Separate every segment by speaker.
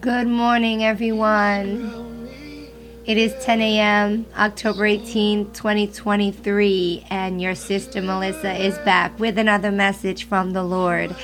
Speaker 1: Good morning, everyone. It is 10 a.m., October 18, 2023, and your sister Melissa is back with another message from the Lord.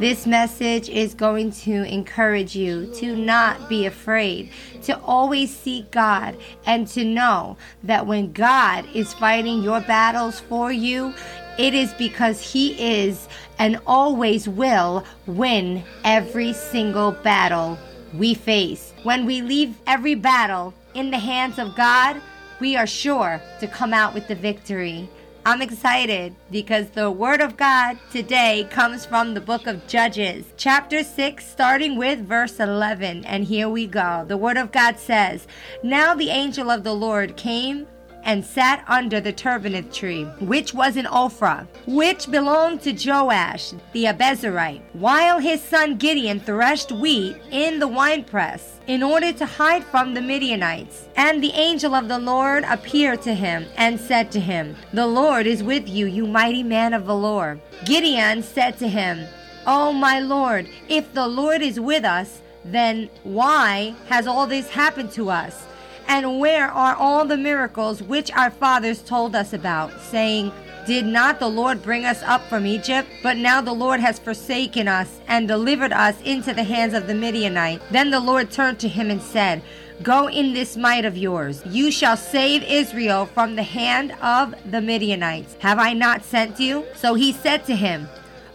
Speaker 1: This message is going to encourage you to not be afraid, to always seek God, and to know that when God is fighting your battles for you, it is because He is and always will win every single battle we face. When we leave every battle in the hands of God, we are sure to come out with the victory. I'm excited because the Word of God today comes from the book of Judges, chapter 6, starting with verse 11. And here we go. The Word of God says, Now the angel of the Lord came and sat under the terebinth tree, which was in Ophrah, which belonged to Joash the Abiezrite, while his son Gideon threshed wheat in the winepress in order to hide from the Midianites. And the angel of the Lord appeared to him and said to him, The Lord is with you, you mighty man of valor. Gideon said to him, O oh, my Lord, if the Lord is with us, then why has all this happened to us? And where are all the miracles which our fathers told us about, saying, Did not the Lord bring us up from Egypt? But now the Lord has forsaken us and delivered us into the hands of the Midianite. Then the Lord turned to him and said, Go in this might of yours. You shall save Israel from the hand of the Midianites. Have I not sent you? So he said to him,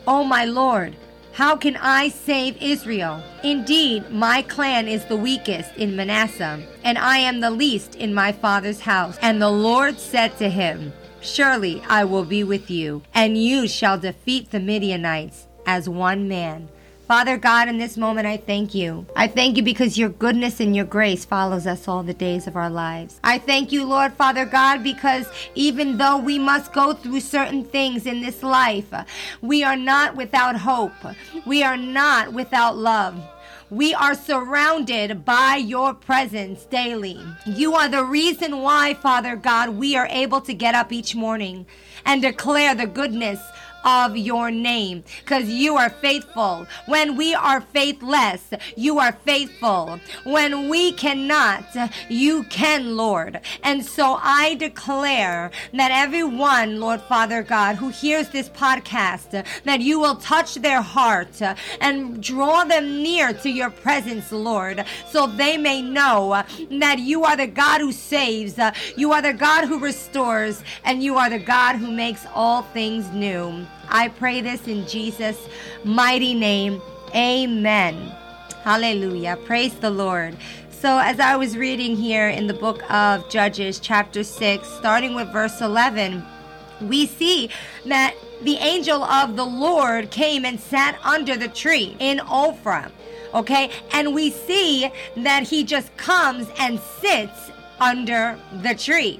Speaker 1: O my Lord, how can I save Israel? Indeed, my clan is the weakest in Manasseh, and I am the least in my father's house. And the Lord said to him, Surely I will be with you, and you shall defeat the Midianites as one man. Father God, in this moment, I thank you. I thank you because your goodness and your grace follows us all the days of our lives. I thank you, Lord Father God, because even though we must go through certain things in this life, we are not without hope. We are not without love. We are surrounded by your presence daily. You are the reason why, Father God, we are able to get up each morning and declare the goodness of your name because you are faithful. When we are faithless, you are faithful. When we cannot, you can, Lord. And so I declare that everyone, Lord Father God, who hears this podcast, that you will touch their heart and draw them near to your presence, Lord, so they may know that you are the God who saves, you are the God who restores, and you are the God who makes all things new. I pray this in Jesus' mighty name. Amen. Hallelujah. Praise the Lord. So, as I was reading here in the book of Judges, chapter 6, starting with verse 11, we see that the angel of the Lord came and sat under the tree in Ophrah. Okay, and we see that he just comes and sits under the tree.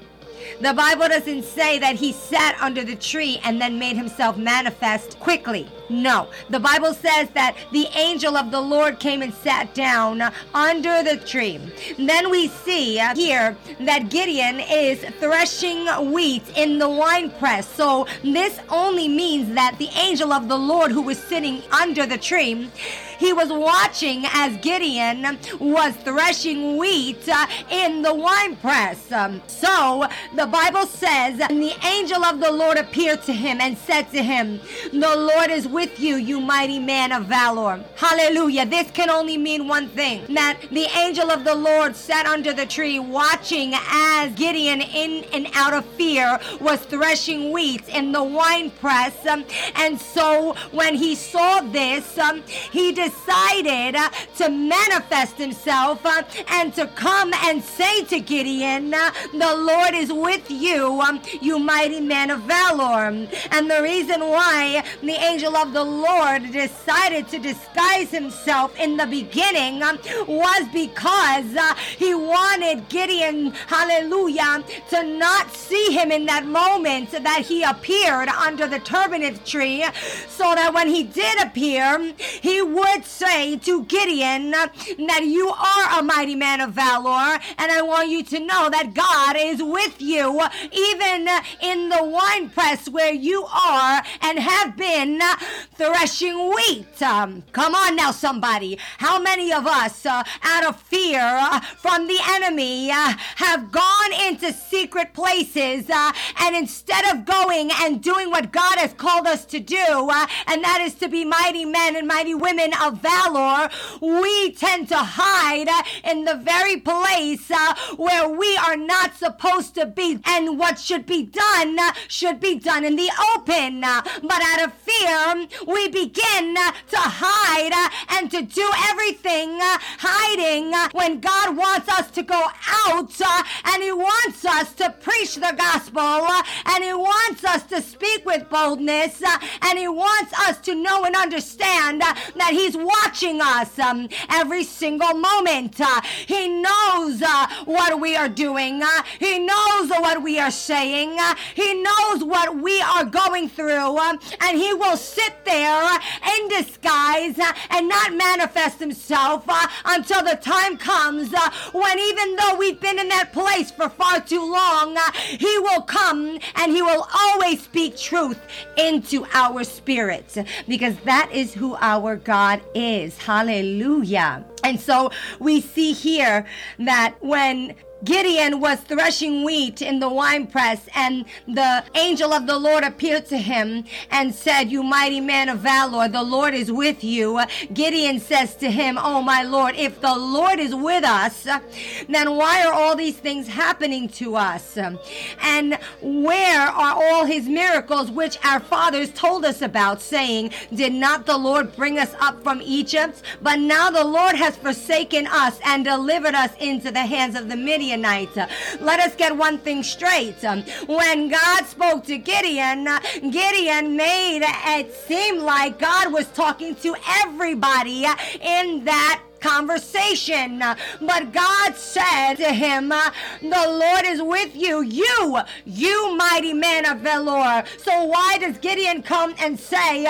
Speaker 1: The Bible doesn't say that he sat under the tree and then made himself manifest quickly. No. The Bible says that the angel of the Lord came and sat down under the tree. Then we see here that Gideon is threshing wheat in the winepress. So this only means that the angel of the Lord who was sitting under the tree he was watching as Gideon was threshing wheat uh, in the winepress. Um, so the Bible says, and the angel of the Lord appeared to him and said to him, The Lord is with you, you mighty man of valor. Hallelujah. This can only mean one thing that the angel of the Lord sat under the tree watching as Gideon, in and out of fear, was threshing wheat in the winepress. Um, and so when he saw this, um, he decided uh, to manifest himself uh, and to come and say to Gideon, uh, The Lord is with you, um, you mighty man of valor. And the reason why the angel of the Lord decided to disguise himself in the beginning um, was because uh, he wanted Gideon, hallelujah, to not see him in that moment that he appeared under the terebinth tree, so that when he did appear, he would say to Gideon that you are a mighty man of valor, and I want you to know that God is with you, even in the winepress where you are and have been threshing wheat. Um, come on now, somebody. How many of us, uh, out of fear uh, from the enemy, uh, have gone into secret places uh, and instead of going and doing what God has called us to do, uh, and that is to be mighty men and mighty women of valor, we tend to hide uh, in the very place where we are not supposed to be. And what should be done should be done in the open. But out of fear, we begin uh, to hide uh, and to do everything uh, hiding when God wants us to go out and He wants us to preach the gospel and He wants us to speak with boldness and He wants us to know and understand that He's watching us um, every single moment. he knows what we are doing, He knows what we are saying, He knows what we are going through, um, and He will sit there in disguise and not manifest Himself uh, until the time comes uh, when, even though we've been in that place for far too long, uh, He will come and He will always speak truth into our spirits because that is who our God is. Hallelujah. And so we see here that when Gideon was threshing wheat in the winepress, and the angel of the Lord appeared to him and said, You mighty man of valor, the Lord is with you. Gideon says to him, Oh, my Lord, if the Lord is with us, then why are all these things happening to us? And where are all his miracles which our fathers told us about, saying, Did not the Lord bring us up from Egypt? But now the Lord has forsaken us and delivered us into the hands of the Midian Midianites. Let us get one thing straight. When God spoke to Gideon, Gideon made it seem like God was talking to everybody in that conversation. But God said to him, The Lord is with you, you, you mighty man of valor. So why does Gideon come and say,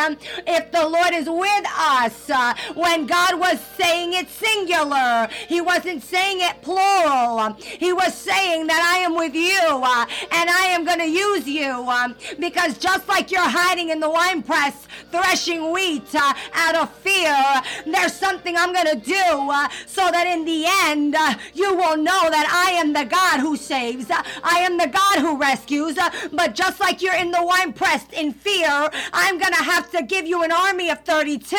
Speaker 1: If the Lord is with us, when God was saying it singular? He wasn't saying it plural. He was saying that I am with you uh, and I am going to use you um, because just like you're hiding in the wine press, threshing wheat uh, out of fear, there's something I'm going to do uh, so that in the end uh, you will know that I am the God who saves. Uh, I am the God who rescues. Uh, but just like you're in the wine pressed in fear, I'm going to have to give you an army of 32,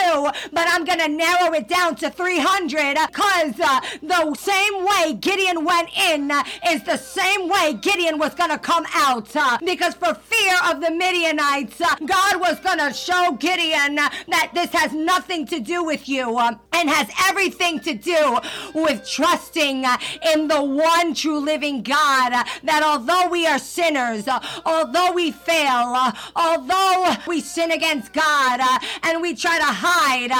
Speaker 1: but I'm going to narrow it down to 300 because uh, uh, the same way Gideon went in is the same way Gideon was going to come out. because for fear of the Midianites, God was going to show Gideon that this has nothing to do with you and has everything to do with trusting uh, in the one true living God. Uh, that although we are sinners, uh, although we fail, although we sin against God and we try to hide,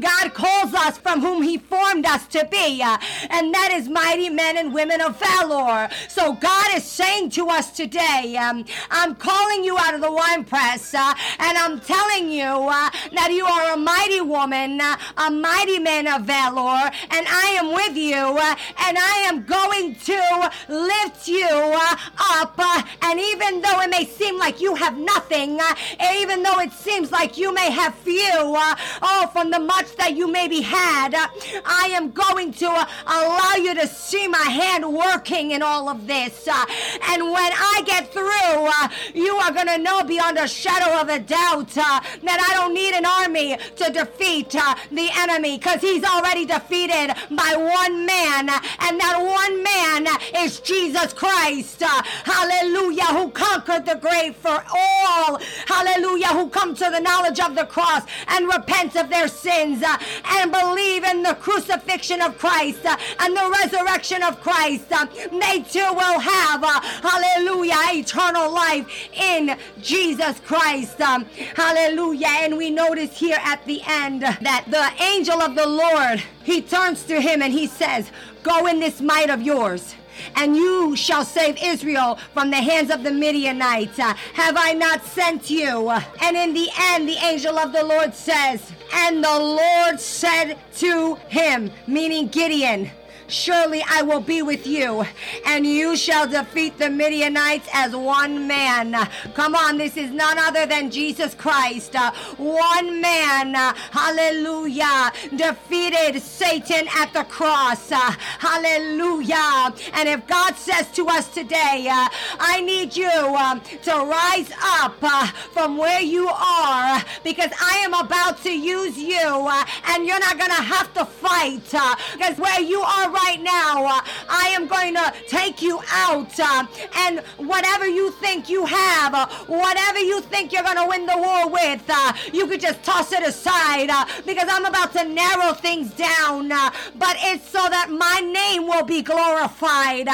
Speaker 1: God calls us from whom He formed us to be, and that is mighty men and women of valor. So God is saying to us today, um, I'm calling you out of the wine press, uh, and I'm telling you uh, that you are a mighty woman, a mighty man of valor, and I am with you, uh, and I am going to lift you uh, up. Uh, and even though it may seem like you have nothing, uh, even though it seems like you may have few, oh, from the much that you maybe had, uh, I am going to allow you to see my hand working in all of this. and when I get through, you are going to know beyond a shadow of a doubt that I don't need an army to defeat the enemy because he's already defeated by one man, and that one man is Jesus Christ. Hallelujah, who conquered the grave for all. Hallelujah, who come to the knowledge of the cross and repent of their sins and believe in the crucifixion of Christ and the resurrection of Christ. They too will have, hallelujah, eternal life in Jesus Christ. Hallelujah. And we notice here at the end that the angel of the Lord he turns to him and he says, Go in this might of yours and you shall save Israel from the hands of the Midianites. Uh, have I not sent you? And in the end, the angel of the Lord says, And the Lord said to him, meaning Gideon, surely I will be with you, and you shall defeat the Midianites as one man. Come on, this is none other than Jesus Christ. Uh, one man, uh, hallelujah, defeated Satan at the cross. Uh, hallelujah. And if God says to us today, uh, I need you um, to rise up uh, from where you are because I am about to use you uh, and you're not going to have to fight because where you are right now, uh, I am going to take you out uh, and whatever you think you have, uh, whatever you think you're going to win the war with, you could just toss it aside because I'm about to narrow things down. but it's so that my name will be glorified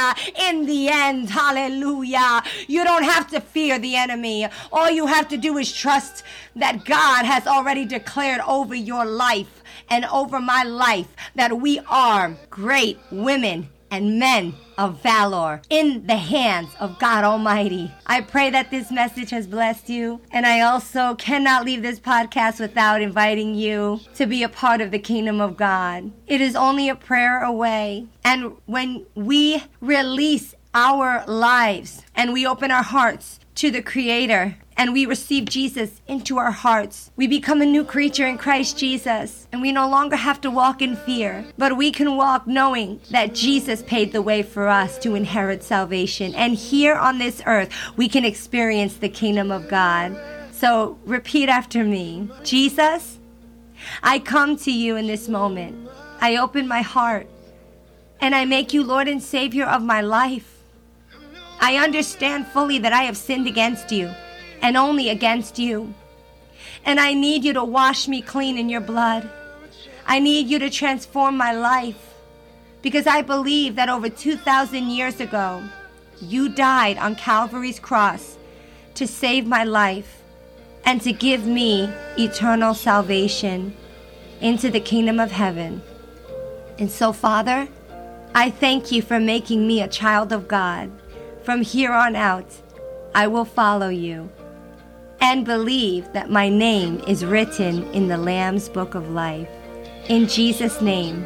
Speaker 1: in the end. Hallelujah. You don't have to fear the enemy. All you have to do is trust that God has already declared over your life and over my life that we are great women and men of valor in the hands of God Almighty. I pray that this message has blessed you, and I also cannot leave this podcast without inviting you to be a part of the kingdom of God. It is only a prayer away, and when we release our lives and we open our hearts to the Creator and we receive Jesus into our hearts, we become a new creature in Christ Jesus. And we no longer have to walk in fear, but we can walk knowing that Jesus paid the way for us to inherit salvation. And here on this earth, we can experience the kingdom of God. So repeat after me Jesus, I come to you in this moment. I open my heart and I make you Lord and Savior of my life. I understand fully that I have sinned against you and only against you. And I need you to wash me clean in your blood. I need you to transform my life because I believe that over 2,000 years ago, you died on Calvary's cross to save my life and to give me eternal salvation into the kingdom of heaven. And so, Father, I thank you for making me a child of God. From here on out, I will follow you and believe that my name is written in the Lamb's Book of Life. In Jesus' name,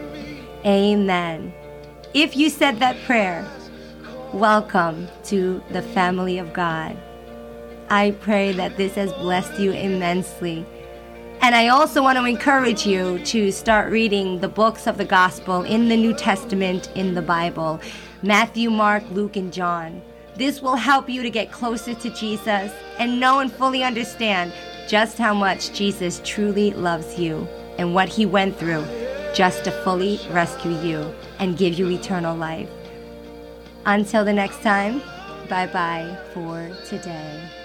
Speaker 1: amen. If you said that prayer, welcome to the family of God. I pray that this has blessed you immensely. And I also want to encourage you to start reading the books of the gospel in the New Testament in the Bible Matthew, Mark, Luke, and John. This will help you to get closer to Jesus and know and fully understand just how much Jesus truly loves you and what he went through just to fully rescue you and give you eternal life. Until the next time, bye bye for today.